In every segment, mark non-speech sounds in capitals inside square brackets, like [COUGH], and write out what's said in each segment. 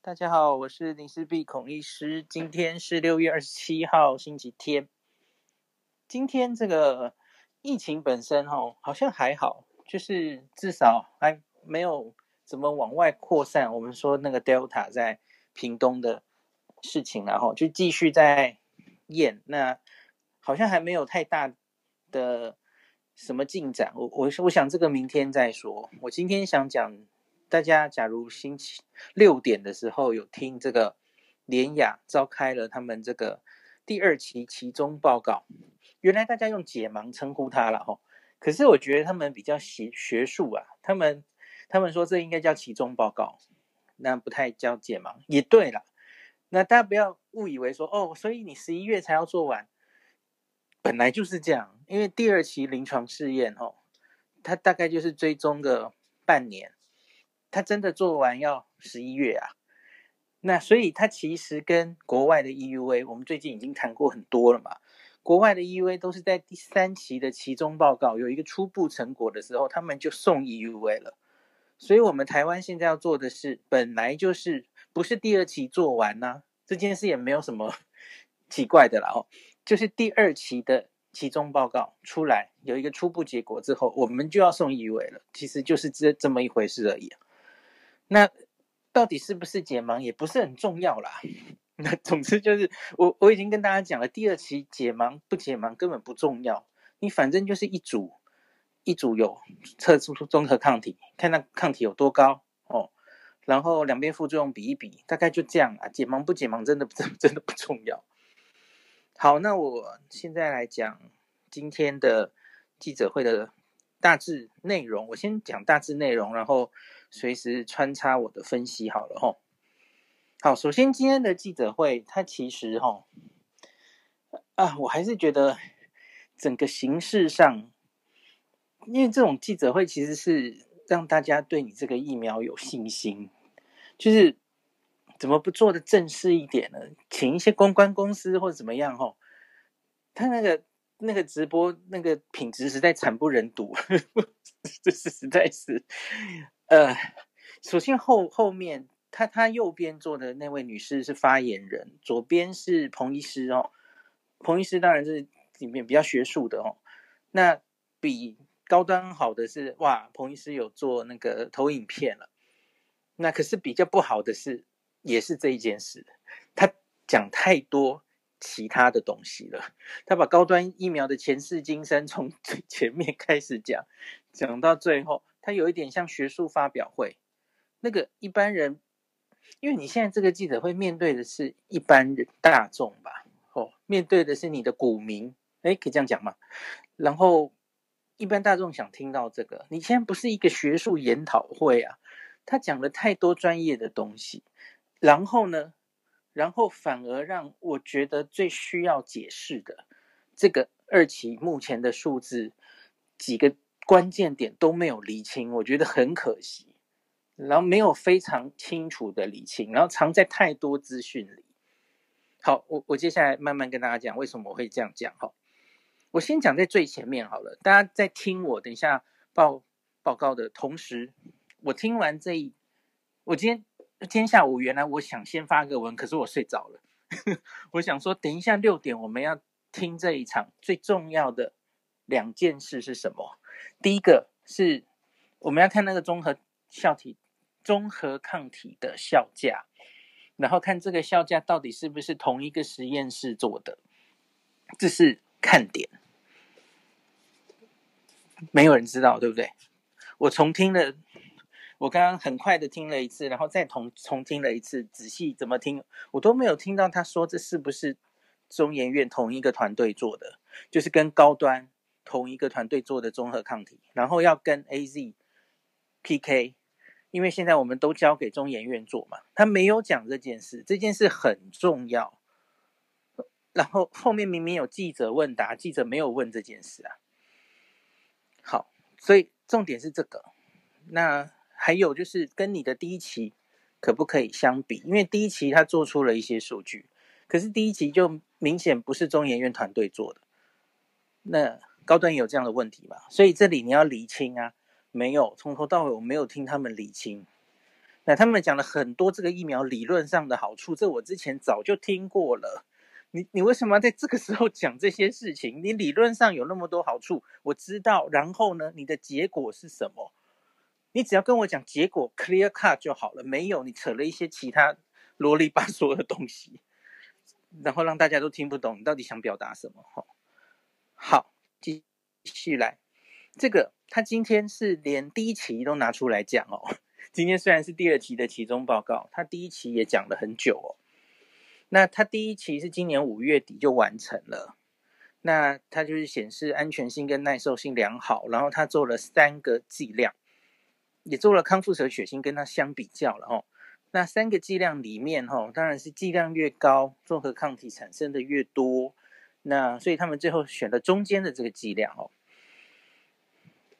大家好，我是林氏璧孔医师。今天是六月二十七号，星期天。今天这个疫情本身哦，好像还好，就是至少还没有怎么往外扩散。我们说那个 Delta 在屏东的事情，然后就继续在验，那好像还没有太大的什么进展。我我我想这个明天再说。我今天想讲。大家假如星期六点的时候有听这个联雅召开了他们这个第二期期中报告，原来大家用解盲称呼他了哈，可是我觉得他们比较学学术啊，他们他们说这应该叫期中报告，那不太叫解盲，也对了，那大家不要误以为说哦，所以你十一月才要做完，本来就是这样，因为第二期临床试验哦，它大概就是追踪个半年。他真的做完要十一月啊，那所以他其实跟国外的 EUA，我们最近已经谈过很多了嘛。国外的 EUA 都是在第三期的期中报告有一个初步成果的时候，他们就送 EUA 了。所以我们台湾现在要做的是，本来就是不是第二期做完呢、这件事也没有什么 [LAUGHS] 奇怪的啦哦，就是第二期的期中报告出来有一个初步结果之后，我们就要送 EUA 了，其实就是这这么一回事而已啊。那到底是不是解盲也不是很重要啦。[LAUGHS] 那总之就是我我已经跟大家讲了，第二期解盲不解盲根本不重要，你反正就是一组一组有测出综合抗体，看那抗体有多高哦，然后两边副作用比一比，大概就这样啊。解盲不解盲真的 [LAUGHS] 真真的不重要。好，那我现在来讲今天的记者会的大致内容，我先讲大致内容，然后。随时穿插我的分析好了吼。好，首先今天的记者会，它其实吼啊，我还是觉得整个形式上，因为这种记者会其实是让大家对你这个疫苗有信心，就是怎么不做的正式一点呢？请一些公关公司或者怎么样吼，他那个那个直播那个品质实在惨不忍睹，[LAUGHS] 这是实在是。呃，首先后后面他他右边坐的那位女士是发言人，左边是彭医师哦。彭医师当然是里面比较学术的哦。那比高端好的是哇，彭医师有做那个投影片了。那可是比较不好的是，也是这一件事，他讲太多其他的东西了。他把高端疫苗的前世今生从最前面开始讲，讲到最后。它有一点像学术发表会，那个一般人，因为你现在这个记者会面对的是一般人大众吧，哦，面对的是你的股民，哎，可以这样讲吗？然后一般大众想听到这个，你现在不是一个学术研讨会啊，他讲了太多专业的东西，然后呢，然后反而让我觉得最需要解释的这个二期目前的数字几个。关键点都没有理清，我觉得很可惜。然后没有非常清楚的理清，然后藏在太多资讯里。好，我我接下来慢慢跟大家讲为什么我会这样讲。哈，我先讲在最前面好了，大家在听我等一下报报告的同时，我听完这一，我今天今天下午原来我想先发个文，可是我睡着了。[LAUGHS] 我想说，等一下六点我们要听这一场最重要的两件事是什么？第一个是我们要看那个综合效体、综合抗体的效价，然后看这个效价到底是不是同一个实验室做的，这是看点。没有人知道，对不对？我重听了，我刚刚很快的听了一次，然后再重重听了一次，仔细怎么听，我都没有听到他说这是不是中研院同一个团队做的，就是跟高端。同一个团队做的综合抗体，然后要跟 AZ PK，因为现在我们都交给中研院做嘛，他没有讲这件事，这件事很重要。然后后面明明有记者问答，记者没有问这件事啊。好，所以重点是这个。那还有就是跟你的第一期可不可以相比？因为第一期他做出了一些数据，可是第一期就明显不是中研院团队做的。那高端也有这样的问题吧？所以这里你要厘清啊，没有从头到尾我没有听他们理清。那他们讲了很多这个疫苗理论上的好处，这我之前早就听过了。你你为什么要在这个时候讲这些事情？你理论上有那么多好处，我知道。然后呢，你的结果是什么？你只要跟我讲结果 clear cut 就好了。没有，你扯了一些其他啰里吧嗦的东西，然后让大家都听不懂你到底想表达什么。哈，好，继续来。这个他今天是连第一期都拿出来讲哦。[LAUGHS] 今天虽然是第二期的期中报告，他第一期也讲了很久哦。那他第一期是今年五月底就完成了，那它就是显示安全性跟耐受性良好，然后它做了三个剂量，也做了康复者血清跟它相比较了哦。那三个剂量里面哈，当然是剂量越高，综合抗体产生的越多，那所以他们最后选了中间的这个剂量哦。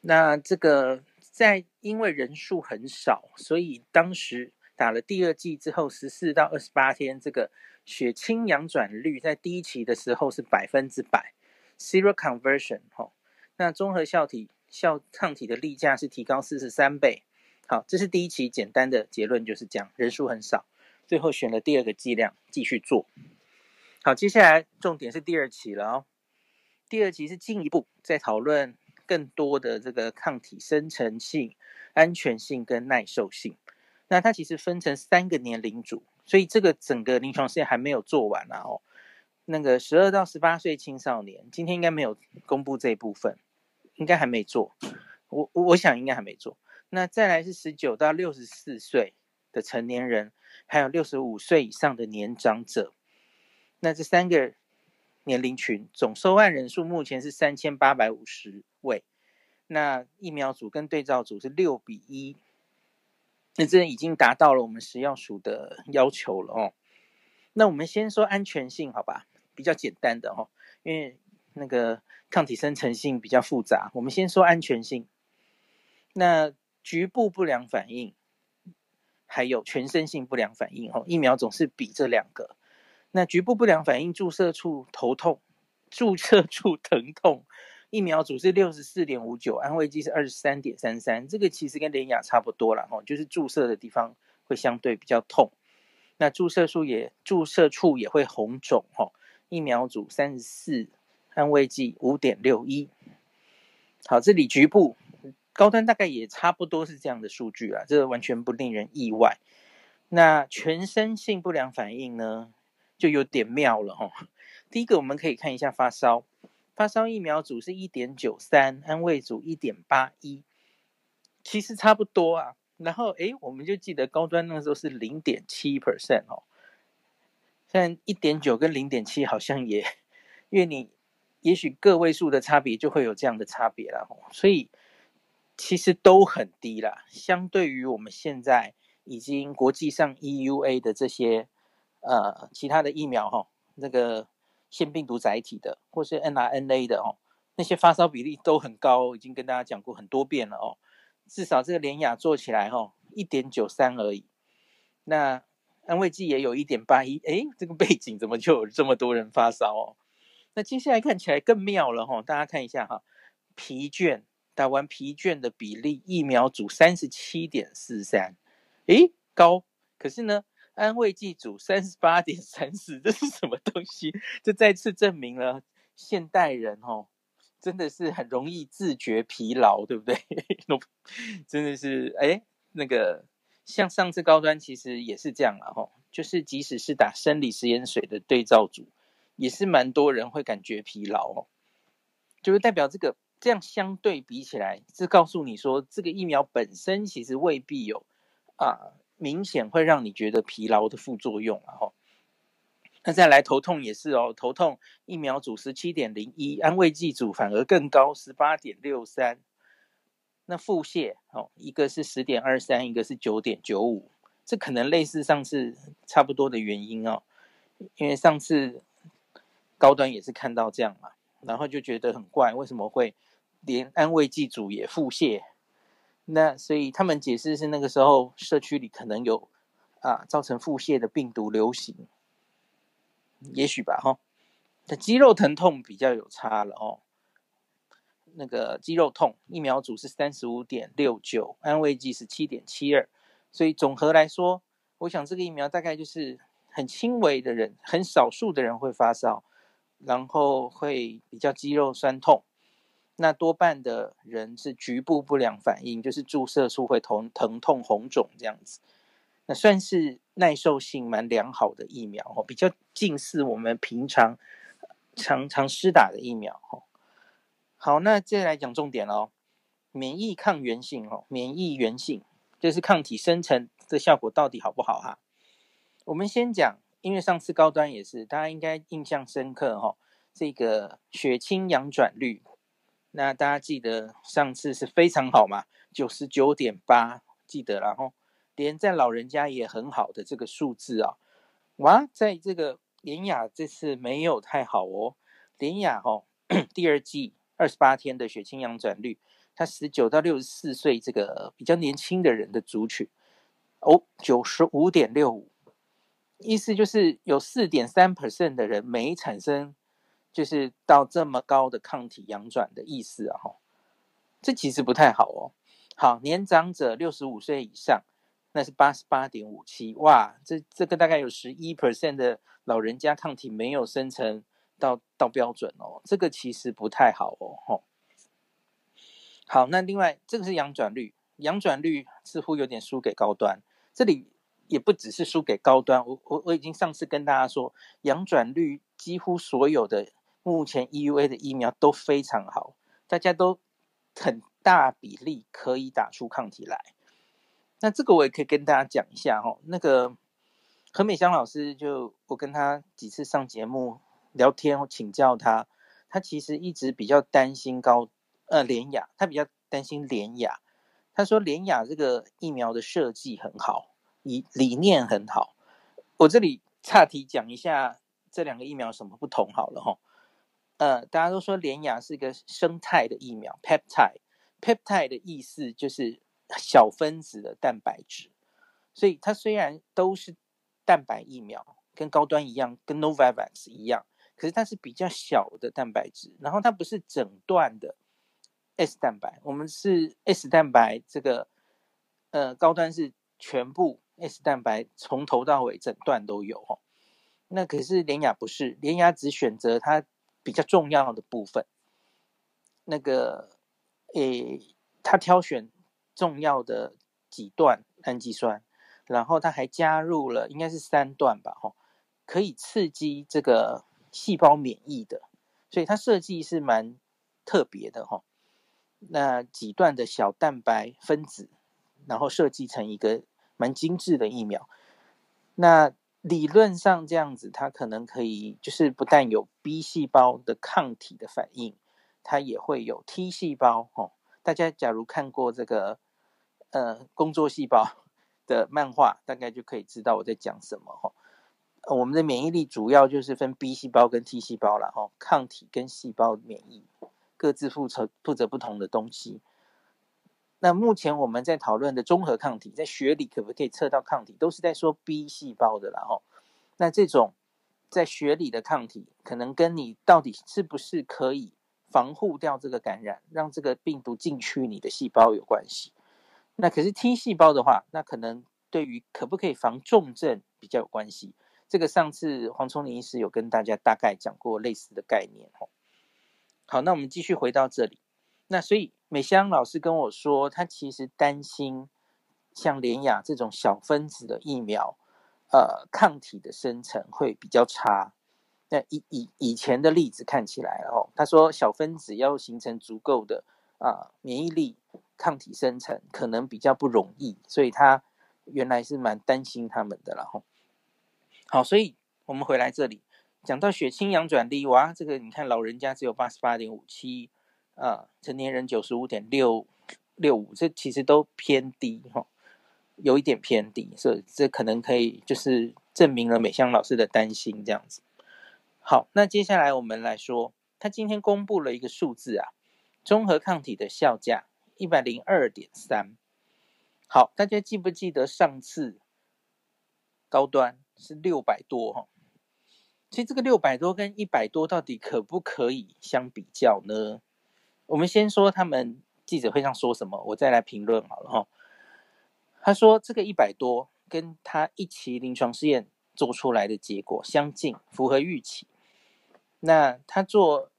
那这个在因为人数很少，所以当时打了第二剂之后，十四到二十八天这个。血清阳转率在第一期的时候是百分之百，zero conversion 哈，那综合效体效抗体的例价是提高四十三倍。好，这是第一期简单的结论，就是讲人数很少，最后选了第二个剂量继续做。好，接下来重点是第二期了哦。第二期是进一步再讨论更多的这个抗体生成性、安全性跟耐受性。那它其实分成三个年龄组。所以这个整个临床试验还没有做完啊！哦，那个十二到十八岁青少年，今天应该没有公布这一部分，应该还没做。我我想应该还没做。那再来是十九到六十四岁的成年人，还有六十五岁以上的年长者。那这三个年龄群总受案人数目前是三千八百五十位。那疫苗组跟对照组是六比一。那这已经达到了我们食药署的要求了哦。那我们先说安全性，好吧？比较简单的哦，因为那个抗体生成性比较复杂。我们先说安全性。那局部不良反应，还有全身性不良反应哦，疫苗总是比这两个。那局部不良反应，注射处头痛，注射处疼痛。疫苗组是六十四点五九，安慰剂是二十三点三三，这个其实跟联雅差不多了哈，就是注射的地方会相对比较痛，那注射处也注射处也会红肿哈。疫苗组三十四，安慰剂五点六一。好，这里局部高端大概也差不多是这样的数据啊，这个完全不令人意外。那全身性不良反应呢，就有点妙了哈。第一个我们可以看一下发烧。发烧疫苗组是一点九三，安慰组一点八一，其实差不多啊。然后诶，我们就记得高端那时候是零点七 percent 哦。现在一点九跟零点七好像也，因为你也许个位数的差别就会有这样的差别了哦。所以其实都很低啦，相对于我们现在已经国际上 EUA 的这些呃其他的疫苗哈，那个。腺病毒载体的，或是 mRNA 的哦，那些发烧比例都很高，已经跟大家讲过很多遍了哦。至少这个联雅做起来哦，一点九三而已。那安慰剂也有一点八一，诶，这个背景怎么就有这么多人发烧哦？那接下来看起来更妙了哈，大家看一下哈，疲倦打完疲倦的比例，疫苗组三十七点四三，诶，高，可是呢？安慰剂组三十八点三四，[LAUGHS] 这是什么东西？这再次证明了现代人哦，真的是很容易自觉疲劳，对不对？[LAUGHS] 真的是哎，那个像上次高端其实也是这样了哈，就是即使是打生理食盐水的对照组，也是蛮多人会感觉疲劳哦，就是代表这个这样相对比起来，是告诉你说这个疫苗本身其实未必有啊。明显会让你觉得疲劳的副作用，然后，那再来头痛也是哦，头痛疫苗组十七点零一，安慰剂组反而更高十八点六三。那腹泻哦，一个是十点二三，一个是九点九五，这可能类似上次差不多的原因哦，因为上次高端也是看到这样嘛，然后就觉得很怪，为什么会连安慰剂组也腹泻？那所以他们解释是那个时候社区里可能有啊造成腹泻的病毒流行，也许吧哈。那肌肉疼痛比较有差了哦。那个肌肉痛疫苗组是三十五点六九，安慰剂是七点七二，所以总和来说，我想这个疫苗大概就是很轻微的人，很少数的人会发烧，然后会比较肌肉酸痛。那多半的人是局部不良反应，就是注射处会疼疼痛红肿这样子。那算是耐受性蛮良好的疫苗哦，比较近似我们平常常常施打的疫苗哦。好，那接下来讲重点喽，免疫抗原性哦，免疫原性就是抗体生成的效果到底好不好哈？我们先讲，因为上次高端也是，大家应该印象深刻哈，这个血清阳转率。那大家记得上次是非常好嘛，九十九点八，记得然后连在老人家也很好的这个数字啊，哇，在这个联雅这次没有太好哦，联雅哈第二季二十八天的血清阳转率，它十九到六十四岁这个比较年轻的人的族群哦，九十五点六五，意思就是有四点三 percent 的人没产生。就是到这么高的抗体阳转的意思啊，哈，这其实不太好哦。好，年长者六十五岁以上，那是八十八点五七，哇，这这个大概有十一 percent 的老人家抗体没有生成到到标准哦，这个其实不太好哦，哈。好，那另外这个是阳转率，阳转率似乎有点输给高端，这里也不只是输给高端，我我我已经上次跟大家说，阳转率几乎所有的。目前 EUA 的疫苗都非常好，大家都很大比例可以打出抗体来。那这个我也可以跟大家讲一下哈，那个何美香老师就我跟他几次上节目聊天，我请教他，他其实一直比较担心高呃联雅，他比较担心联雅。他说联雅这个疫苗的设计很好，理理念很好。我这里岔题讲一下这两个疫苗什么不同好了哈。呃，大家都说联亚是一个生态的疫苗，peptide，peptide 的意思就是小分子的蛋白质，所以它虽然都是蛋白疫苗，跟高端一样，跟 Novavax 一样，可是它是比较小的蛋白质，然后它不是整段的 S 蛋白，我们是 S 蛋白，这个呃高端是全部 S 蛋白从头到尾整段都有哦，那可是联亚不是，联亚只选择它。比较重要的部分，那个诶，他挑选重要的几段氨基酸，然后他还加入了应该是三段吧，吼，可以刺激这个细胞免疫的，所以它设计是蛮特别的，吼。那几段的小蛋白分子，然后设计成一个蛮精致的疫苗，那。理论上这样子，它可能可以就是不但有 B 细胞的抗体的反应，它也会有 T 细胞。哦，大家假如看过这个呃工作细胞 [LAUGHS] 的漫画，大概就可以知道我在讲什么。哦，我们的免疫力主要就是分 B 细胞跟 T 细胞了。哈，抗体跟细胞免疫各自负责负责不同的东西。那目前我们在讨论的综合抗体，在血里可不可以测到抗体，都是在说 B 细胞的啦吼。那这种在血里的抗体，可能跟你到底是不是可以防护掉这个感染，让这个病毒进去你的细胞有关系。那可是 T 细胞的话，那可能对于可不可以防重症比较有关系。这个上次黄瑽宁医师有跟大家大概讲过类似的概念哦。好，那我们继续回到这里。那所以美香老师跟我说，他其实担心像联亚这种小分子的疫苗，呃，抗体的生成会比较差。那以以以前的例子看起来哦，他说小分子要形成足够的啊、免疫力，抗体生成可能比较不容易，所以他原来是蛮担心他们的了哈。好，所以我们回来这里讲到血清阳转率，哇，这个你看老人家只有八十八点五七。啊，成年人九十五点六六五，这其实都偏低哈，有一点偏低，所以这可能可以就是证明了美香老师的担心这样子。好，那接下来我们来说，他今天公布了一个数字啊，综合抗体的效价一百零二点三。好，大家记不记得上次高端是六百多哈？其实这个六百多跟一百多到底可不可以相比较呢？我们先说他们记者会上说什么，我再来评论好了哈。他说这个一百多跟他一期临床试验做出来的结果相近，符合预期。那他做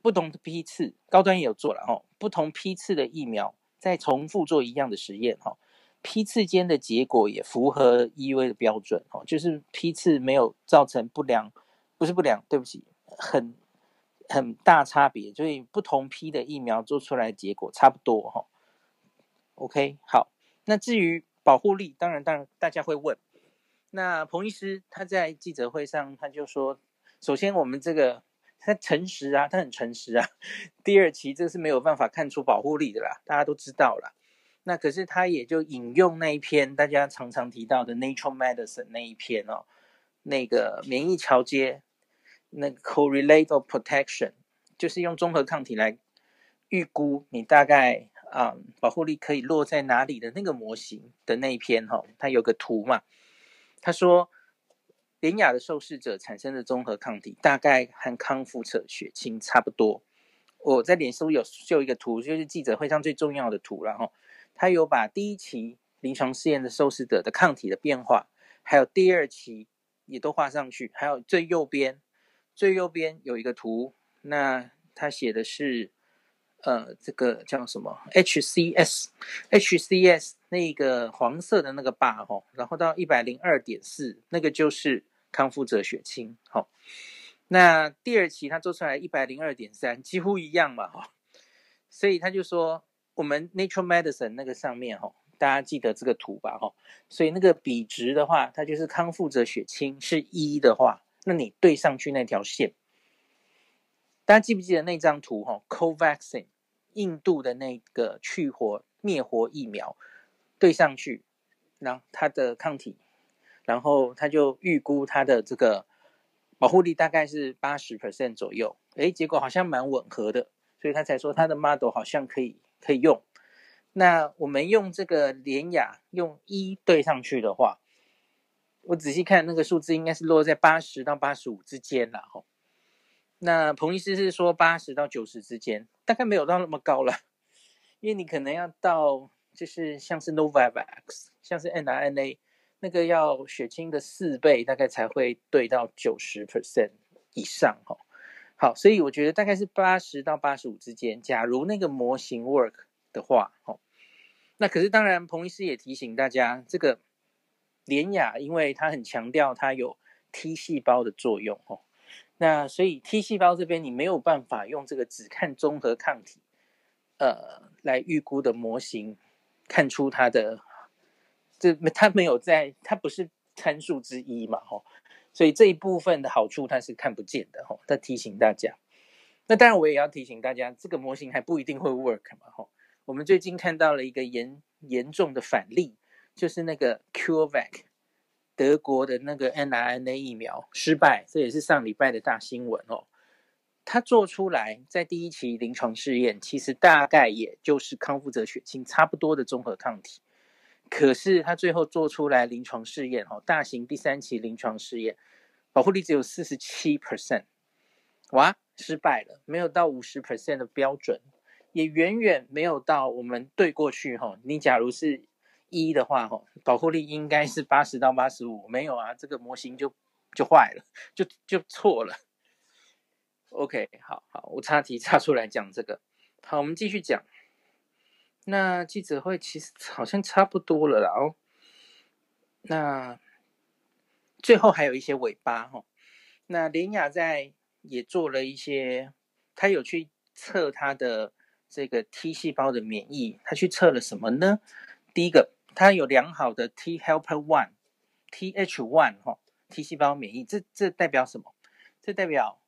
不同的批次，高端也有做了哈，不同批次的疫苗再重复做一样的实验哈，批次间的结果也符合 EUA 的标准哈，就是批次没有造成不良，不是不良，对不起，很很大差别，所以不同批的疫苗做出来的结果差不多哈。OK，好，那至于保护力，当然当然大家会问，那彭医师他在记者会上他就说，首先我们这个。他诚实啊，他很诚实啊。第二期这是没有办法看出保护力的啦，大家都知道了。那可是他也就引用那一篇大家常常提到的《Nature Medicine》那一篇哦，那个免疫桥接，那个 Correlate of Protection，就是用综合抗体来预估你大概啊、保护力可以落在哪里的那个模型的那一篇哈、哦，他有个图嘛，他说。联亚的受试者产生的综合抗体大概和康复者血清差不多。我在脸书有秀一个图，就是记者会上最重要的图，然后他有把第一期临床试验的受试者的抗体的变化，还有第二期也都画上去。还有最右边，最右边有一个图，那他写的是，呃，这个叫什么？HCS，HCS 那个黄色的那个 bar 哈，然后到一百零二点四，那个就是。康复者血清，好，那第二期他做出来一百零二点三，几乎一样嘛，哈，所以他就说，我们 Nature Medicine 那个上面，哈，大家记得这个图吧，哈，所以那个比值的话，它就是康复者血清是一的话，那你对上去那条线，大家记不记得那张图，哈，Covaxin 印度的那个去活灭活疫苗对上去，然后它的抗体。然后他就预估它的这个保护力大概是八十 percent 左右，诶，结果好像蛮吻合的，所以他才说他的 model 好像可以可以用。那我们用这个连雅用一对上去的话，我仔细看那个数字应该是落在八十到八十五之间了哈。那彭医师是说八十到九十之间，大概没有到那么高了，因为你可能要到就是像是 Novavax，像是 mRNA。那个要血清的四倍，大概才会对到九十 percent 以上哈。好，所以我觉得大概是八十到八十五之间。假如那个模型 work 的话，哈，那可是当然，彭医师也提醒大家，这个联亚，因为它很强调它有 T 细胞的作用，哦，那所以 T 细胞这边你没有办法用这个只看综合抗体，呃，来预估的模型看出它的。这它没有在，它不是参数之一嘛，吼，所以这一部分的好处它是看不见的，吼。它提醒大家，那当然我也要提醒大家，这个模型还不一定会 work 嘛，吼。我们最近看到了一个严严重的反例，就是那个 CureVac 德国的那个 mRNA 疫苗失败，这也是上礼拜的大新闻哦。它做出来在第一期临床试验，其实大概也就是康复者血清差不多的综合抗体。可是他最后做出来临床试验，哈，大型第三期临床试验，保护力只有四十七 percent，哇，失败了，没有到五十 percent 的标准，也远远没有到我们对过去，哈，你假如是一的话，哈，保护力应该是八十到八十五，没有啊，这个模型就就坏了，就就错了。OK，好好，我插题插出来讲这个，好，我们继续讲。那记者会其实好像差不多了啦哦。那最后还有一些尾巴哈。那联亚在也做了一些，他有去测他的这个 T 细胞的免疫，他去测了什么呢？第一个，它有良好的 T helper one、Th one 哈 T 细胞免疫，这这代表什么？这代表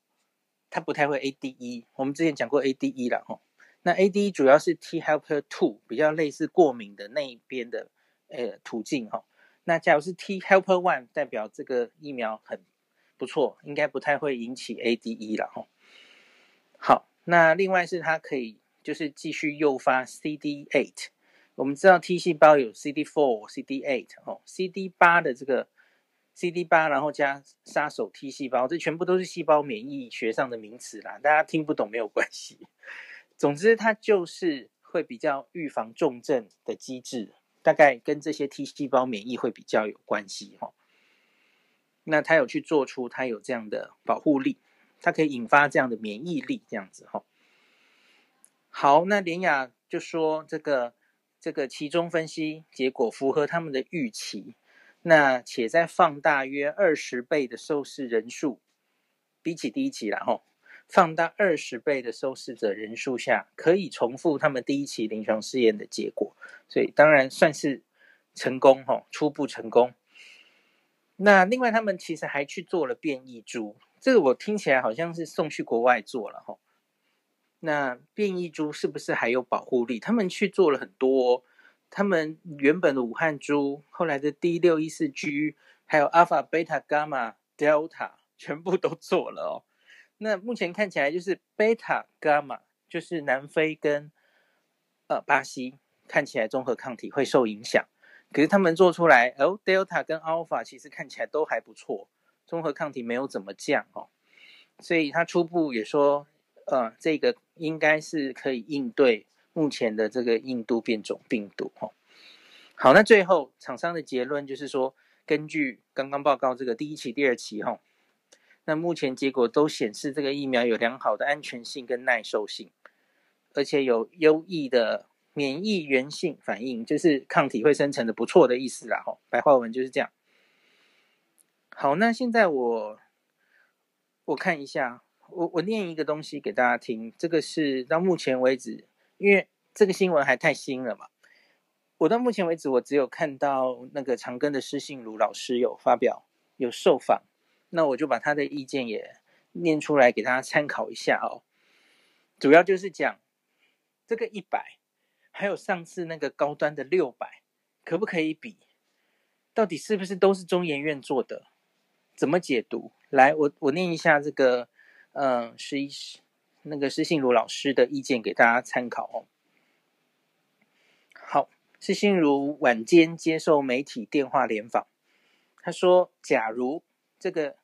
它不太会 ADE。我们之前讲过 ADE 了哈。那 ADE 主要是 T helper two 比较类似过敏的那一边的呃途径哈。那假如是 T helper one 代表这个疫苗很不错，应该不太会引起 ADE 了哈。好，那另外是它可以就是继续诱发 CD eight。我们知道 T 细胞有 CD four、CD eight 哦，CD 八的这个 CD 八，然后加杀手 T 细胞，这全部都是细胞免疫学上的名词啦，大家听不懂没有关系。总之，它就是会比较预防重症的机制大概跟这些 T 细胞免疫会比较有关系哈。那它有去做出它有这样的保护力，它可以引发这样的免疫力这样子哈。好，那联亚就说这个这个期中分析结果符合他们的预期，那且在放大约二十倍的受试人数，比起第一期然后放大二十倍的受试者人数下，可以重复他们第一期临床试验的结果，所以当然算是成功哈，初步成功。那另外，他们其实还去做了变异株，这个我听起来好像是送去国外做了哈。那变异株是不是还有保护力？他们去做了很多，他们原本的武汉株，后来的 D 六一四 G，还有 Alpha、Beta、Gamma、Delta，全部都做了哦。那目前看起来就是 Beta、Gamma，就是南非跟呃巴西，看起来综合抗体会受影响。可是他们做出来，哦，Delta 跟 Alpha 其实看起来都还不错，综合抗体没有怎么降哦，所以他初步也说，呃，这个应该是可以应对目前的这个印度变种病毒哦。好，那最后厂商的结论就是说，根据刚刚报告这个第一期、第二期哈，那目前结果都显示这个疫苗有良好的安全性跟耐受性，而且有优异的。免疫原性反应就是抗体会生成的不错的意思啦，吼，白话文就是这样。好，那现在我我看一下，我我念一个东西给大家听。这个是到目前为止，因为这个新闻还太新了嘛，我到目前为止我只有看到那个长庚的施信如老师有发表有受访，那我就把他的意见也念出来给大家参考一下哦。主要就是讲这个一百。还有上次那个高端的六百，可不可以比？到底是不是都是中研院做的？怎么解读？来，我我念一下这个，嗯，施医师那个施信如老师的意见给大家参考哦。好，施信如晚间接受媒体电话联访，他说：“假如这个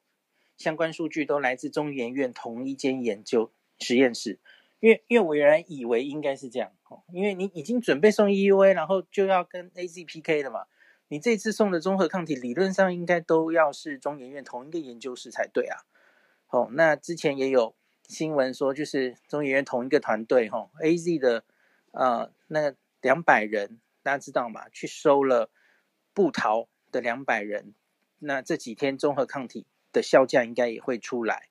相关数据都来自中研院同一间研究实验室。”因为，因为我原来以为应该是这样哦，因为你已经准备送 EUA，然后就要跟 AZ PK 了嘛。你这次送的综合抗体理论上应该都要是中研院同一个研究室才对啊。哦，那之前也有新闻说，就是中研院同一个团队哈，AZ 的呃那两百人，大家知道吗？去收了布桃的两百人，那这几天综合抗体的效价应该也会出来。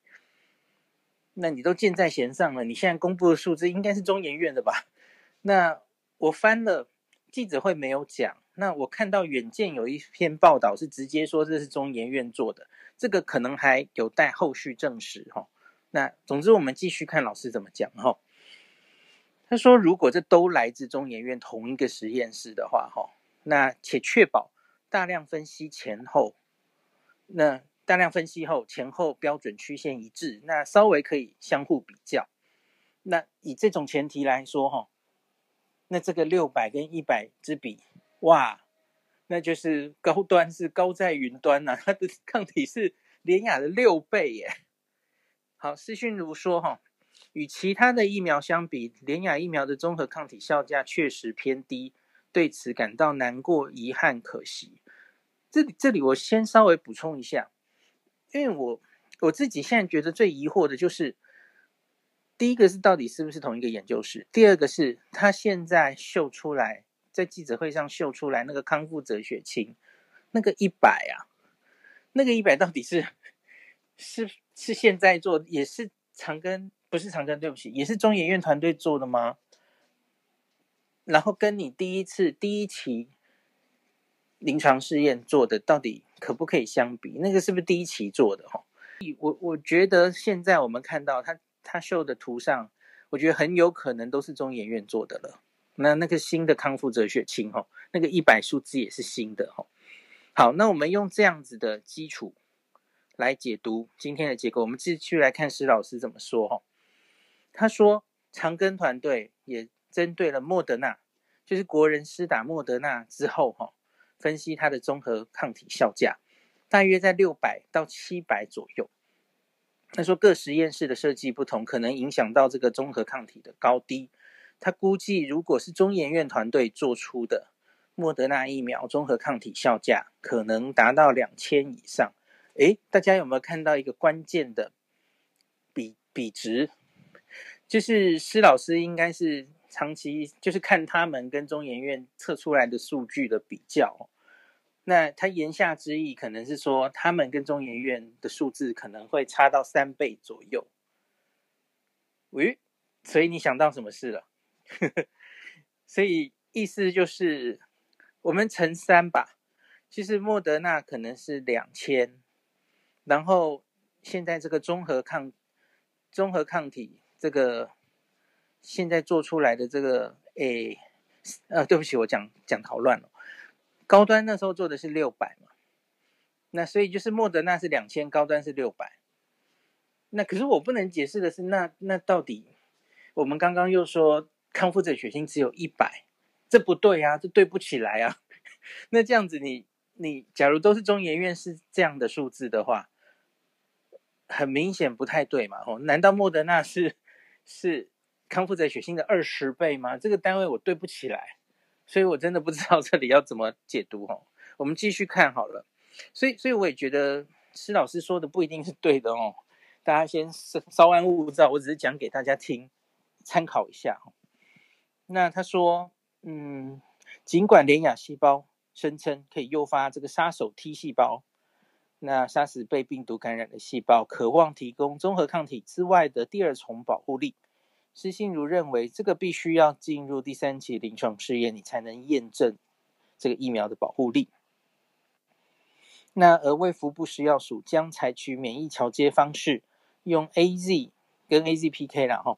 那你都箭在弦上了，你现在公布的数字应该是中研院的吧？[LAUGHS] 那我翻了记者会没有讲，那我看到远见有一篇报道是直接说这是中研院做的，这个可能还有待后续证实哈。那总之我们继续看老师怎么讲哈。他说如果这都来自中研院同一个实验室的话哈，那且确保大量分析前后，那。大量分析后，前后标准曲线一致，那稍微可以相互比较。那以这种前提来说，哈，那这个六百跟一百之比，哇，那就是高端是高在云端呐，它的 [LAUGHS] 抗体是联亚的六倍耶。好，施讯如说，哈，与其他的疫苗相比，联亚疫苗的综合抗体效价确实偏低，对此感到难过、遗憾、可惜。这里这里我先稍微补充一下。因为我我自己现在觉得最疑惑的就是，第一个是到底是不是同一个研究室，第二个是他现在秀出来，在记者会上秀出来那个康复者血清，那个一百啊，那个一百到底是是是现在做，也是长庚，不是长庚，对不起，也是中研院团队做的吗？然后跟你第一次第一期临床试验做的到底？可不可以相比？那个是不是第一期做的？哈，我我觉得现在我们看到他他秀的图上，我觉得很有可能都是中研院做的了。那那个新的康复者血清，哈，那个一百数字也是新的，哈。好，那我们用这样子的基础来解读今天的结果。我们继续来看施老师怎么说，哈。他说，长庚团队也针对了莫德纳，就是国人施打莫德纳之后，哈。分析它的综合抗体效价，大约在六百到七百左右。他说各实验室的设计不同，可能影响到这个综合抗体的高低。他估计，如果是中研院团队做出的，莫德纳疫苗综合抗体效价可能达到两千以上。诶，大家有没有看到一个关键的比比值？就是施老师应该是长期就是看他们跟中研院测出来的数据的比较。那他言下之意可能是说，他们跟中研院的数字可能会差到三倍左右。喂，所以你想到什么事了？[LAUGHS] 所以意思就是我们乘三吧。其实莫德纳可能是两千，然后现在这个综合抗综合抗体这个现在做出来的这个，诶，呃，对不起，我讲讲好乱了。高端那时候做的是六百嘛，那所以就是莫德纳是两千，高端是六百。那可是我不能解释的是，那那到底我们刚刚又说康复者血清只有一百，这不对啊，这对不起来啊。[LAUGHS] 那这样子你，你假如都是中研院是这样的数字的话，很明显不太对嘛。哦，难道莫德纳是是康复者血清的二十倍吗？这个单位我对不起来。所以我真的不知道这里要怎么解读哦。我们继续看好了。所以，所以我也觉得施老师说的不一定是对的哦。大家先稍安勿躁，我只是讲给大家听，参考一下。那他说，嗯，尽管联亚细胞声称可以诱发这个杀手 T 细胞，那杀死被病毒感染的细胞，渴望提供综合抗体之外的第二重保护力。施信如认为，这个必须要进入第三期临床试验，你才能验证这个疫苗的保护力。那而卫福部食药署将采取免疫桥接方式，用 AZ 跟 AZPK 然后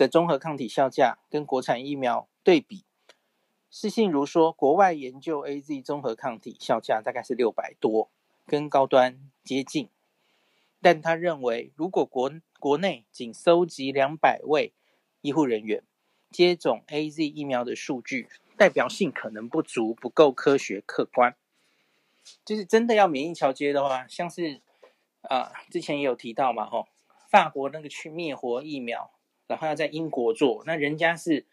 的综合抗体效价跟国产疫苗对比。施信如说，国外研究 AZ 综合抗体效价大概是六百多，跟高端接近。但他认为，如果国国内仅搜集两百位医护人员接种 AZ 疫苗的数据，代表性可能不足，不够科学客观。就是真的要免疫桥接的话，像是啊、之前也有提到嘛，吼，法国那个去灭活疫苗，然后要在英国做，那人家是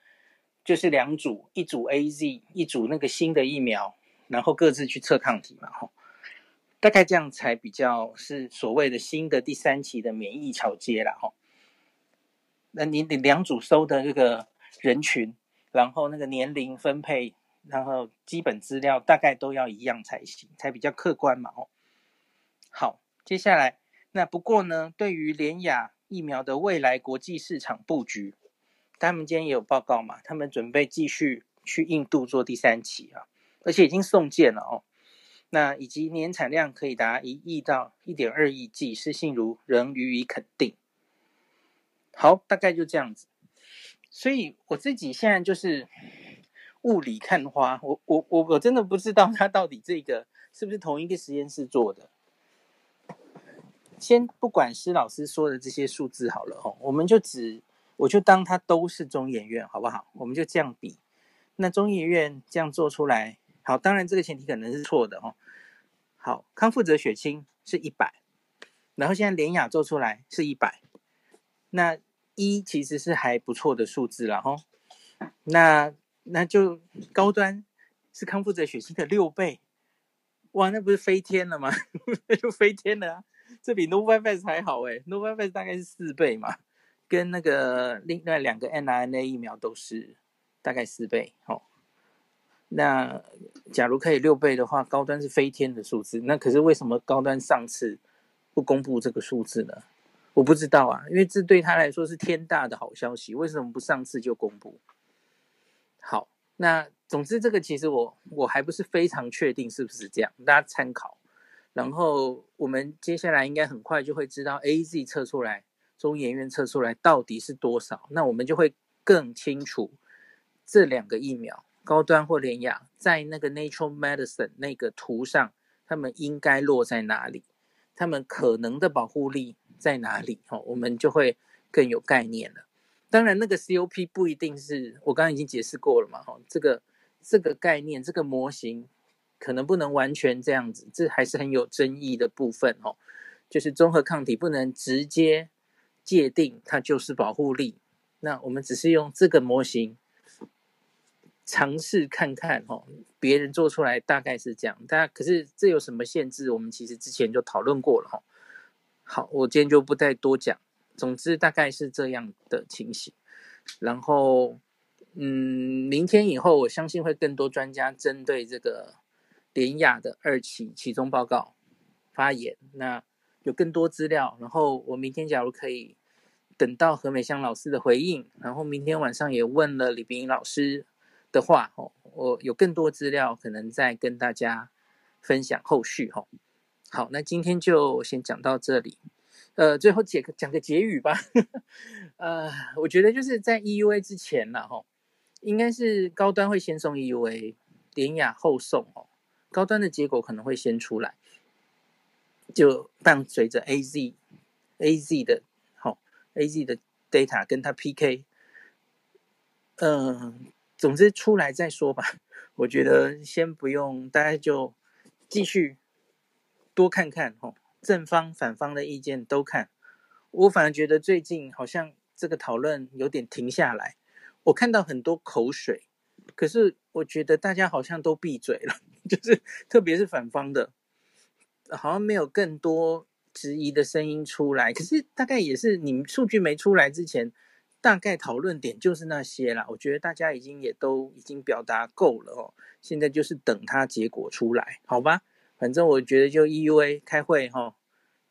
就是两组，一组 AZ，一组那个新的疫苗，然后各自去测抗体嘛，吼。大概这样才比较是所谓的新的第三期的免疫桥接了吼。那你你两组收的这个人群，然后那个年龄分配，然后基本资料大概都要一样才行，才比较客观嘛哦。好，接下来那不过呢，对于联雅疫苗的未来国际市场布局，他们今天也有报告嘛，他们准备继续去印度做第三期啊，而且已经送件了哦。那以及年产量可以达一亿到一点二亿剂，施信如仍予以肯定。好，大概就这样子。所以我自己现在就是雾里看花，我我我我真的不知道他到底这个是不是同一个实验室做的。先不管施老师说的这些数字好了哦，我们就只我就当它都是中研院好不好？我们就这样比。那中研院这样做出来。好，当然这个前提可能是错的哦。好，康复者血清是一百，然后现在联雅做出来是一百，那一其实是还不错的数字了哈。那那就高端是康复者血清的六倍，哇，那不是飞天了吗？[LAUGHS] 那就飞天了啊！这比 Novavax 还好诶，Novavax 大概是四倍嘛，跟那个另外两个 mRNA 疫苗都是大概四倍哦。那假如可以六倍的话，高端是飞天的数字。那可是为什么高端上次不公布这个数字呢？我不知道啊，因为这对他来说是天大的好消息。为什么不上次就公布？好，那总之这个其实我我还不是非常确定是不是这样，大家参考。然后我们接下来应该很快就会知道 AZ 测出来，中研院测出来到底是多少，那我们就会更清楚这两个疫苗。高端或联亚在那个 Nature Medicine 那个图上，他们应该落在哪里？他们可能的保护力在哪里？哦，我们就会更有概念了。当然，那个 COP 不一定是我刚刚已经解释过了嘛。哈，这个这个概念，这个模型可能不能完全这样子，这还是很有争议的部分。哦，就是综合抗体不能直接界定它就是保护力。那我们只是用这个模型。尝试看看哦，别人做出来大概是这样，大家可是这有什么限制？我们其实之前就讨论过了哈。好，我今天就不再多讲。总之大概是这样的情形。然后，嗯，明天以后我相信会更多专家针对这个典雅的二期期中报告发言。那有更多资料，然后我明天假如可以等到何美香老师的回应，然后明天晚上也问了李冰老师。的话，哦，我有更多资料，可能再跟大家分享后续，哈。好，那今天就先讲到这里。呃，最后解个讲个结语吧。[LAUGHS] 呃，我觉得就是在 EUA 之前呢，哈，应该是高端会先送 EUA，典雅后送，哦，高端的结果可能会先出来，就伴随着 AZ AZ 的，好 AZ 的 data 跟它 PK，嗯、总之出来再说吧，[LAUGHS] 我觉得先不用，大家就继续多看看哦，正方反方的意见都看。我反而觉得最近好像这个讨论有点停下来，我看到很多口水，可是我觉得大家好像都闭嘴了，[LAUGHS] 就是特别是反方的，好像没有更多质疑的声音出来。可是大概也是你们数据没出来之前。大概讨论点就是那些啦，我觉得大家已经也都已经表达够了哦，现在就是等它结果出来，好吧？反正我觉得就 EUA 开会哈，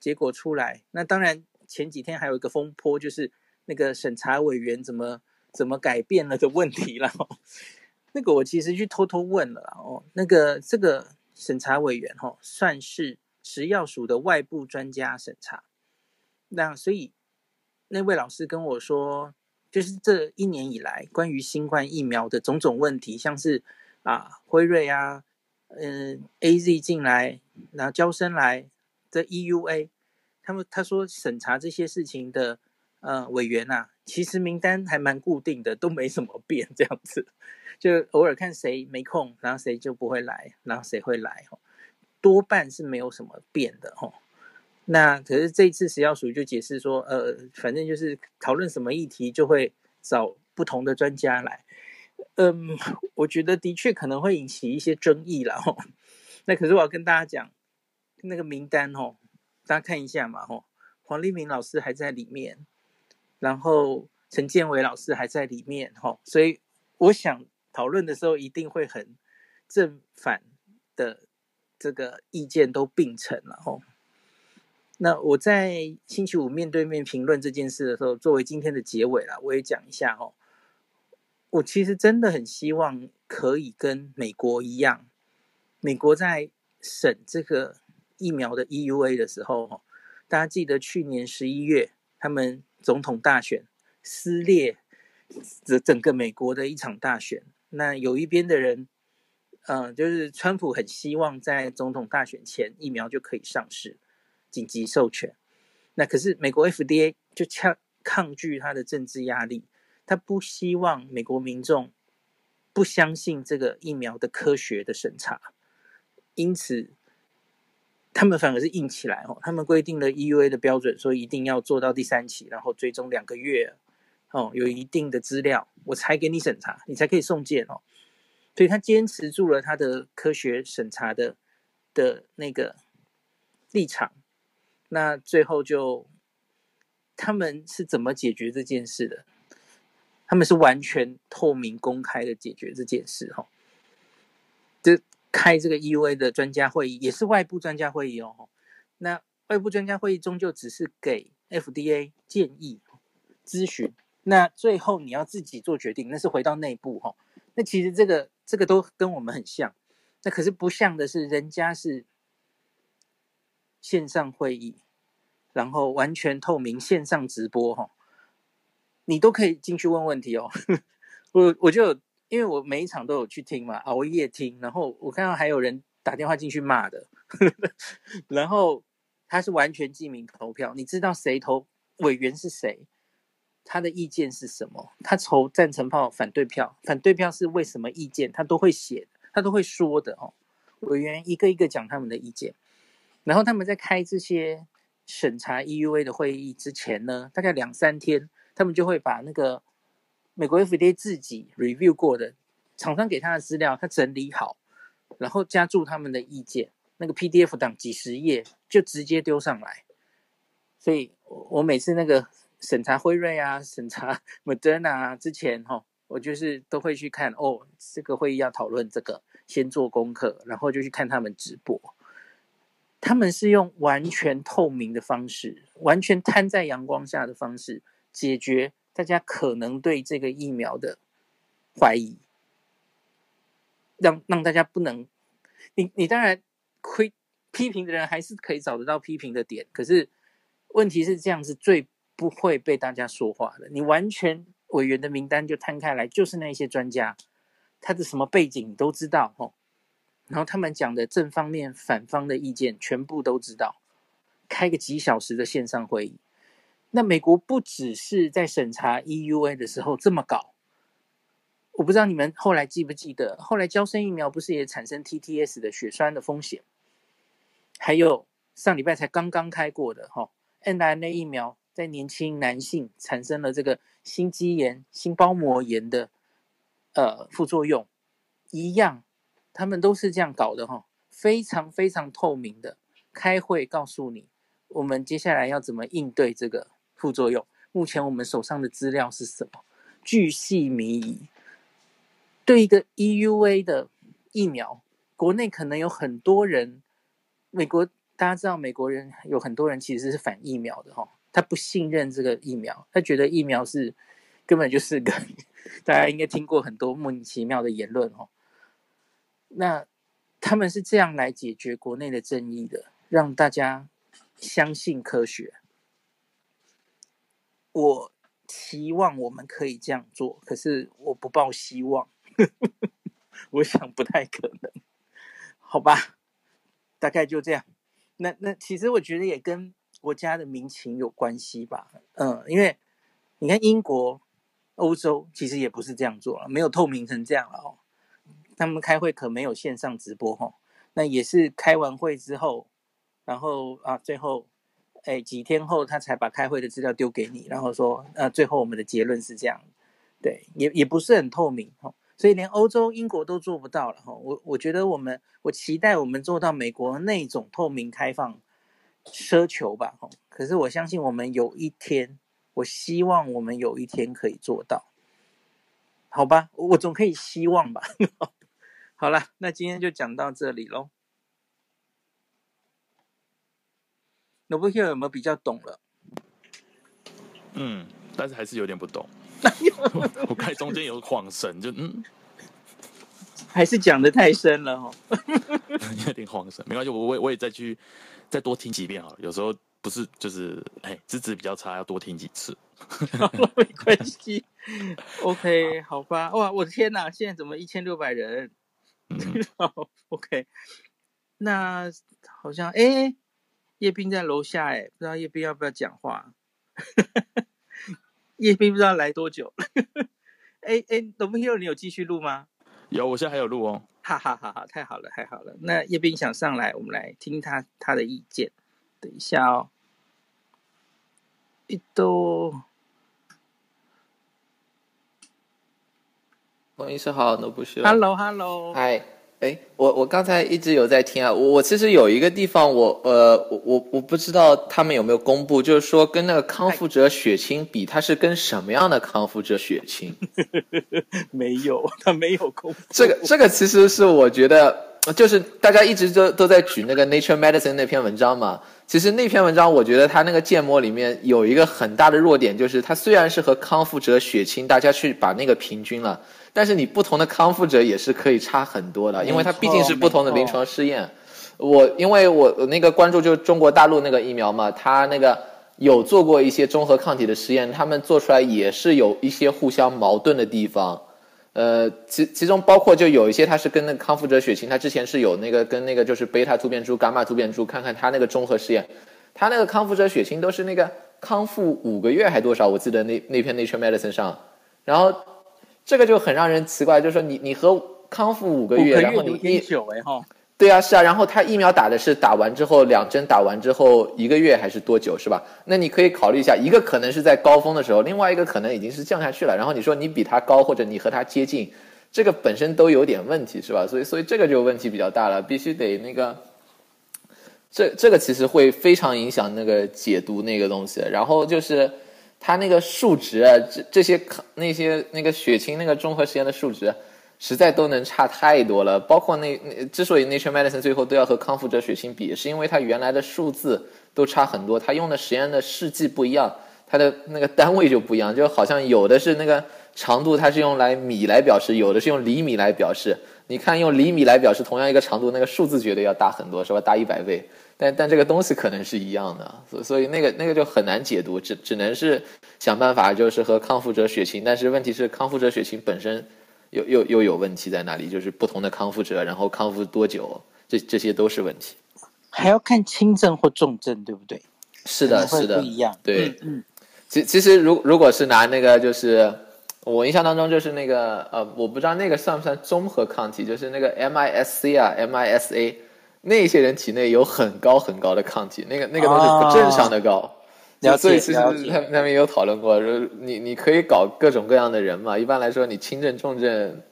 结果出来，那当然前几天还有一个风波，就是那个审查委员怎么怎么改变了的问题了。那个我其实去偷偷问了哦，那个这个审查委员哈，算是食药署的外部专家审查，那所以那位老师跟我说。就是这一年以来，关于新冠疫苗的种种问题，像是啊辉瑞啊，嗯 AZ 进来，然后娇生来的 EUA，他们他说审查这些事情的呃委员啊，其实名单还蛮固定的，都没什么变，这样子，就偶尔看谁没空，然后谁就不会来，然后谁会来，哦多半是没有什么变的哦。那可是这一次食药署就解释说，呃，反正就是讨论什么议题就会找不同的专家来，嗯，我觉得的确可能会引起一些争议了吼。那可是我要跟大家讲，那个名单哦，大家看一下嘛吼，黄立明老师还在里面，然后陈建伟老师还在里面吼，所以我想讨论的时候一定会很正反的这个意见都并存了吼。那我在星期五面对面评论这件事的时候，作为今天的结尾啦，我也讲一下哦。我其实真的很希望可以跟美国一样，美国在审这个疫苗的 EUA 的时候，大家记得去年十一月他们总统大选撕裂整整个美国的一场大选。那有一边的人，嗯，就是川普很希望在总统大选前疫苗就可以上市。紧急授权，那可是美国 FDA 就抗抗拒他的政治压力，他不希望美国民众不相信这个疫苗的科学的审查，因此他们反而是硬起来哦，他们规定了 EUA 的标准，说一定要做到第三期，然后追踪两个月哦，有一定的资料，我才给你审查，你才可以送件哦，所以他坚持住了他的科学审查的的那个立场。那最后就，他们是怎么解决这件事的？他们是完全透明公开的解决这件事，哈。这开这个 EUA 的专家会议也是外部专家会议哦。那外部专家会议终究只是给 FDA 建议、咨询。那最后你要自己做决定，那是回到内部哈。那其实这个这个都跟我们很像，那可是不像的是，人家是。线上会议，然后完全透明线上直播哈，你都可以进去问问题哦。[LAUGHS] 我我就因为我每一场都有去听嘛，熬夜听，然后我看到还有人打电话进去骂的，[LAUGHS] 然后他是完全记名投票，你知道谁投委员是谁，他的意见是什么，他投赞成票、反对票，反对票是为什么意见，他都会写，他都会说的哦。委员一个一个讲他们的意见。然后他们在开这些审查 EUA 的会议之前呢，大概两三天，他们就会把那个美国 FDA 自己 review 过的厂商给他的资料，他整理好，然后加注他们的意见，那个 PDF 档几十页就直接丢上来。所以我每次那个审查辉瑞啊、审查 Moderna 啊之前哈，我就是都会去看哦，这个会议要讨论这个，先做功课，然后就去看他们直播。他们是用完全透明的方式，完全摊在阳光下的方式解决大家可能对这个疫苗的怀疑，让让大家不能，你你当然亏批评的人还是可以找得到批评的点，可是问题是这样是最不会被大家说话的。你完全委员的名单就摊开来，就是那些专家，他的什么背景都知道哦。然后他们讲的正方面、反方的意见全部都知道，开个几小时的线上会议。那美国不只是在审查 EUA 的时候这么搞，我不知道你们后来记不记得，后来娇生疫苗不是也产生 TTS 的血栓的风险？还有上礼拜才刚刚开过的哈，mRNA 疫苗在年轻男性产生了这个心肌炎、心包膜炎的呃副作用，一样。他们都是这样搞的哈，非常非常透明的，开会告诉你，我们接下来要怎么应对这个副作用。目前我们手上的资料是什么？巨细靡遗。对一个 EUA 的疫苗，国内可能有很多人，美国大家知道，美国人有很多人其实是反疫苗的哈，他不信任这个疫苗，他觉得疫苗是根本就是个，大家应该听过很多莫名其妙的言论哦。那他们是这样来解决国内的争议的，让大家相信科学。我期望我们可以这样做，可是我不抱希望，[LAUGHS] 我想不太可能。好吧，大概就这样。那那其实我觉得也跟国家的民情有关系吧。嗯，因为你看英国、欧洲其实也不是这样做了，没有透明成这样了哦。他们开会可没有线上直播哈，那也是开完会之后，然后啊，最后，哎，几天后他才把开会的资料丢给你，然后说，呃，最后我们的结论是这样，对，也也不是很透明哈，所以连欧洲、英国都做不到了哈。我我觉得我们，我期待我们做到美国那种透明开放，奢求吧哈。可是我相信我们有一天，我希望我们有一天可以做到，好吧？我总可以希望吧。[LAUGHS] 好了，那今天就讲到这里喽。Nobuhiro 有没有比较懂了？嗯，但是还是有点不懂。[LAUGHS] 我看中间有晃神，就嗯，还是讲的太深了哦。[LAUGHS] 有点晃神，没关系，我我我也再去再多听几遍好了。有时候不是就是哎，资质比较差，要多听几次。[LAUGHS] 没关系。OK，好吧。哇，我的天哪，现在怎么一千六百人？好，OK。那好像哎，叶斌在楼下哎，不知道叶斌要不要讲话？[LAUGHS] 叶斌不知道来多久。哎哎，Nobuhiro，你有继续录吗？有，我现在还有录哦。哈哈哈哈，太好了，太好了。那叶斌想上来，我们来听他他的意见。等一下哦。一都。王医师好，Nobuhiro。Hello，Hello。嗨，哎，我我刚才一直有在听啊，我我其实有一个地方我呃我我我不知道他们有没有公布，就是说跟那个康复者血清比，它是跟什么样的康复者血清？[LAUGHS] 没有，他没有公布。这个这个其实是我觉得，就是大家一直都都在举那个 Nature Medicine 那篇文章嘛。其实那篇文章，我觉得它那个建模里面有一个很大的弱点，就是它虽然是和康复者血清大家去把那个平均了。但是你不同的康复者也是可以差很多的，因为它毕竟是不同的临床试验。我因为我那个关注就是中国大陆那个疫苗嘛，它那个有做过一些综合抗体的实验，他们做出来也是有一些互相矛盾的地方。呃，其其中包括就有一些它是跟那个康复者血清，它之前是有那个跟那个就是贝塔突变株、伽马突变株，看看它那个综合试验，它那个康复者血清都是那个康复五个月还多少？我记得那那篇 Nature Medicine 上，然后。这个就很让人奇怪，就是说你你和康复五个月，然后你你对啊是啊，然后他疫苗打的是打完之后两针打完之后一个月还是多久是吧？那你可以考虑一下，一个可能是在高峰的时候，另外一个可能已经是降下去了。然后你说你比他高或者你和他接近，这个本身都有点问题，是吧？所以所以这个就问题比较大了，必须得那个，这这个其实会非常影响那个解读那个东西。然后就是它那个数值，这这些那些那个血清那个综合实验的数值。实在都能差太多了，包括那那之所以 Nature Medicine 最后都要和康复者血清比，是因为它原来的数字都差很多，它用的实验的试剂不一样，它的那个单位就不一样，就好像有的是那个长度，它是用来米来表示，有的是用厘米来表示。你看用厘米来表示同样一个长度，那个数字绝对要大很多，是吧？大一百倍。但但这个东西可能是一样的，所所以那个那个就很难解读，只只能是想办法就是和康复者血清，但是问题是康复者血清本身。又又又有问题在哪里？就是不同的康复者，然后康复多久，这这些都是问题。还要看轻症或重症，对不对？是的，是的，不一样。对，嗯，嗯。其其实，如如果是拿那个，就是我印象当中，就是那个呃，我不知道那个算不算综合抗体，就是那个 MISC 啊，MISA，那些人体内有很高很高的抗体，那个那个东西不正常的高。哦所以其实他们他们也有讨论过，说你你可以搞各种各样的人嘛。一般来说，你轻症重症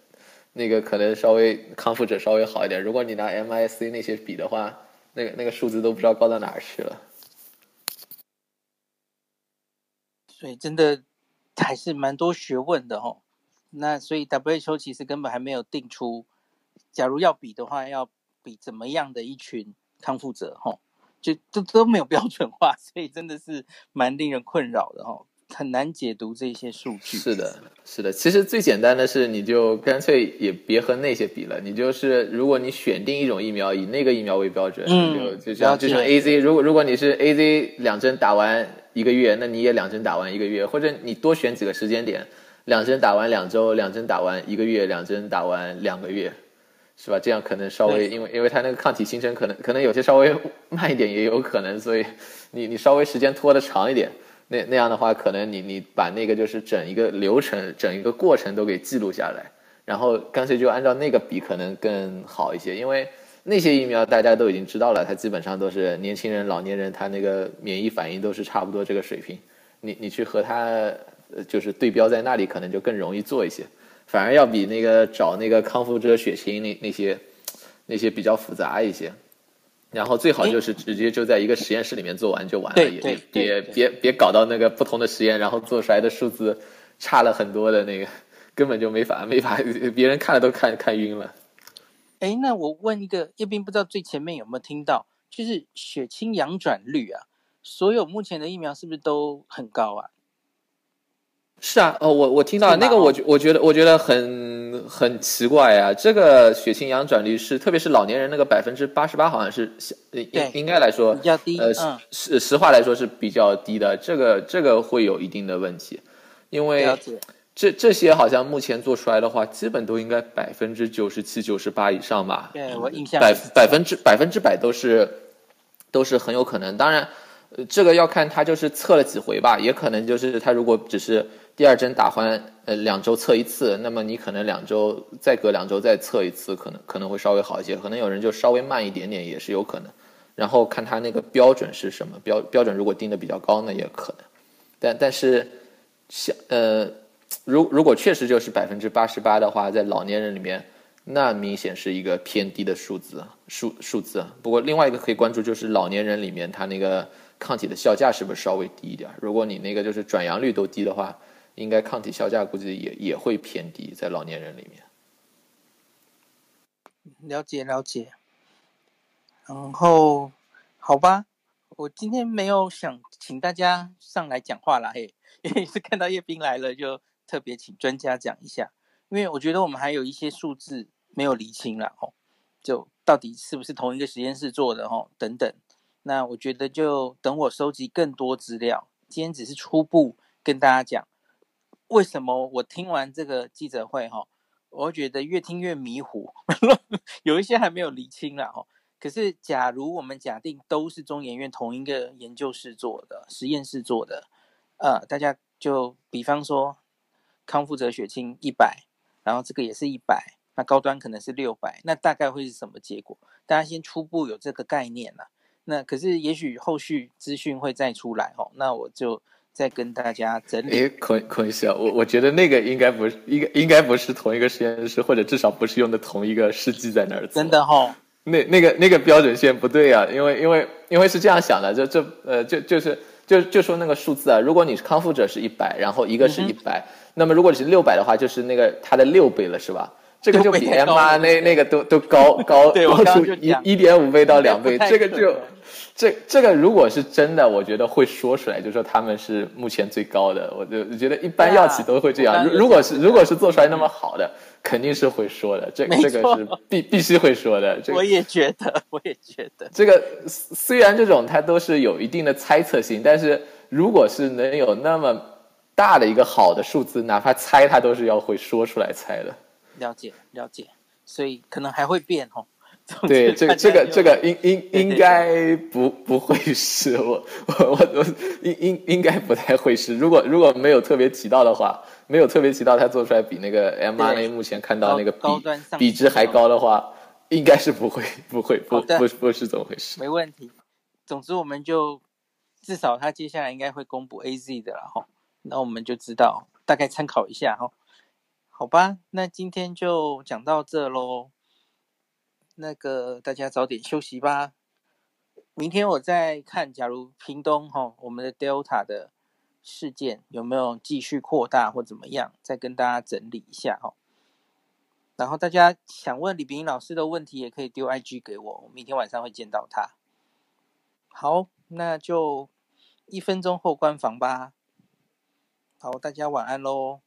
那个可能稍微康复者稍微好一点。如果你拿 MIC 那些比的话，那个那个数字都不知道高到哪儿去了。所以真的还是蛮多学问的哦。那所以 WHO 其实根本还没有定出，假如要比的话，要比怎么样的一群康复者哦。就都都没有标准化，[LAUGHS] 所以真的是蛮令人困扰的哈，很难解读这些数据。是的，是的。其实最简单的是，你就干脆也别和那些比了。你就是，如果你选定一种疫苗，以那个疫苗为标准，嗯，就就像就像 AZ，如果如果你是 AZ 两针打完一个月，那你也两针打完一个月，或者你多选几个时间点，两针打完两周，两针打完一个月，两针打完两个月。是吧？这样可能稍微，因为因为它那个抗体形成可能可能有些稍微慢一点，也有可能，所以你你稍微时间拖得长一点，那那样的话，可能你你把那个就是整一个流程、整一个过程都给记录下来，然后干脆就按照那个比，可能更好一些。因为那些疫苗大家都已经知道了，它基本上都是年轻人、老年人，他那个免疫反应都是差不多这个水平。你你去和它就是对标在那里，可能就更容易做一些。反而要比那个找那个康复者血清那那些那些比较复杂一些，然后最好就是直接就在一个实验室里面做完就完了，也别别别搞到那个不同的实验，然后做出来的数字差了很多的那个，根本就没法没法，别人看了都看看晕了。哎，那我问一个，叶斌不知道最前面有没有听到，就是血清阳转率啊，所有目前的疫苗是不是都很高啊？是啊，哦，我我听到那个我，我我觉得我觉得很很奇怪啊。这个血清阳转率是，特别是老年人那个百分之八十八，好像是应应该来说比较低。呃，实实话来说是比较低的。这个这个会有一定的问题，因为这这些好像目前做出来的话，基本都应该百分之九十七、九十八以上吧。对，我印象百百分之百分之百都是都是很有可能。当然，这个要看他就是测了几回吧，也可能就是他如果只是。第二针打完，呃，两周测一次，那么你可能两周再隔两周再测一次，可能可能会稍微好一些。可能有人就稍微慢一点点，也是有可能。然后看他那个标准是什么标标准，如果定的比较高，那也可能。但但是，像呃，如如果确实就是百分之八十八的话，在老年人里面，那明显是一个偏低的数字数数字。不过另外一个可以关注就是老年人里面他那个抗体的效价是不是稍微低一点？如果你那个就是转阳率都低的话。应该抗体效价估计也也会偏低，在老年人里面。了解了解。然后，好吧，我今天没有想请大家上来讲话啦，嘿，因为是看到叶斌来了，就特别请专家讲一下。因为我觉得我们还有一些数字没有厘清了，吼，就到底是不是同一个实验室做的，吼，等等。那我觉得就等我收集更多资料，今天只是初步跟大家讲。为什么我听完这个记者会哈，我觉得越听越迷糊，[LAUGHS] 有一些还没有厘清了哈。可是，假如我们假定都是中研院同一个研究室做的实验室做的，呃，大家就比方说康复者血清一百，然后这个也是一百，那高端可能是六百，那大概会是什么结果？大家先初步有这个概念了。那可是也许后续资讯会再出来哈，那我就。再跟大家整理。诶，孔孔医师啊，我我觉得那个应该不是，应该应该不是同一个实验室，或者至少不是用的同一个试剂在那儿做。真的哈、哦？那那个那个标准线不对啊，因为因为因为是这样想的，就这呃就就是就就说那个数字啊，如果你是康复者是一百，然后一个是一百、嗯，那么如果你是六百的话，就是那个它的六倍了，是吧？这个就比 mRNA 那个都都高 [LAUGHS] 高高出一一点五倍到两倍，这个就这这个如果是真的，我觉得会说出来，就说他们是目前最高的。我就觉得一般药企都会这样。如如果是如果是做出来那么好的，肯定是会说的。这个这个是必必须会说的。这个、我也觉得，我也觉得。这个虽然这种它都是有一定的猜测性，但是如果是能有那么大的一个好的数字，哪怕猜它都是要会说出来猜的。了解了解，所以可能还会变哦。[LAUGHS] 对，这个这个这个应应应该不不会是我我我我应应应该不太会是。如果如果没有特别提到的话，没有特别提到它做出来比那个 mRNA 目前看到那个比比值还高的话，应该是不会不会不不不，不是怎么回事。没问题。总之，我们就至少他接下来应该会公布 AZ 的了哈，那我们就知道大概参考一下哈。好吧，那今天就讲到这喽。那个大家早点休息吧。明天我再看，假如屏东哈、我们的 Delta 的事件有没有继续扩大或怎么样，再跟大家整理一下哈、哦。然后大家想问李炳老师的问题，也可以丢 IG 给我，我明天晚上会见到他。好，那就一分钟后关房吧。好，大家晚安喽。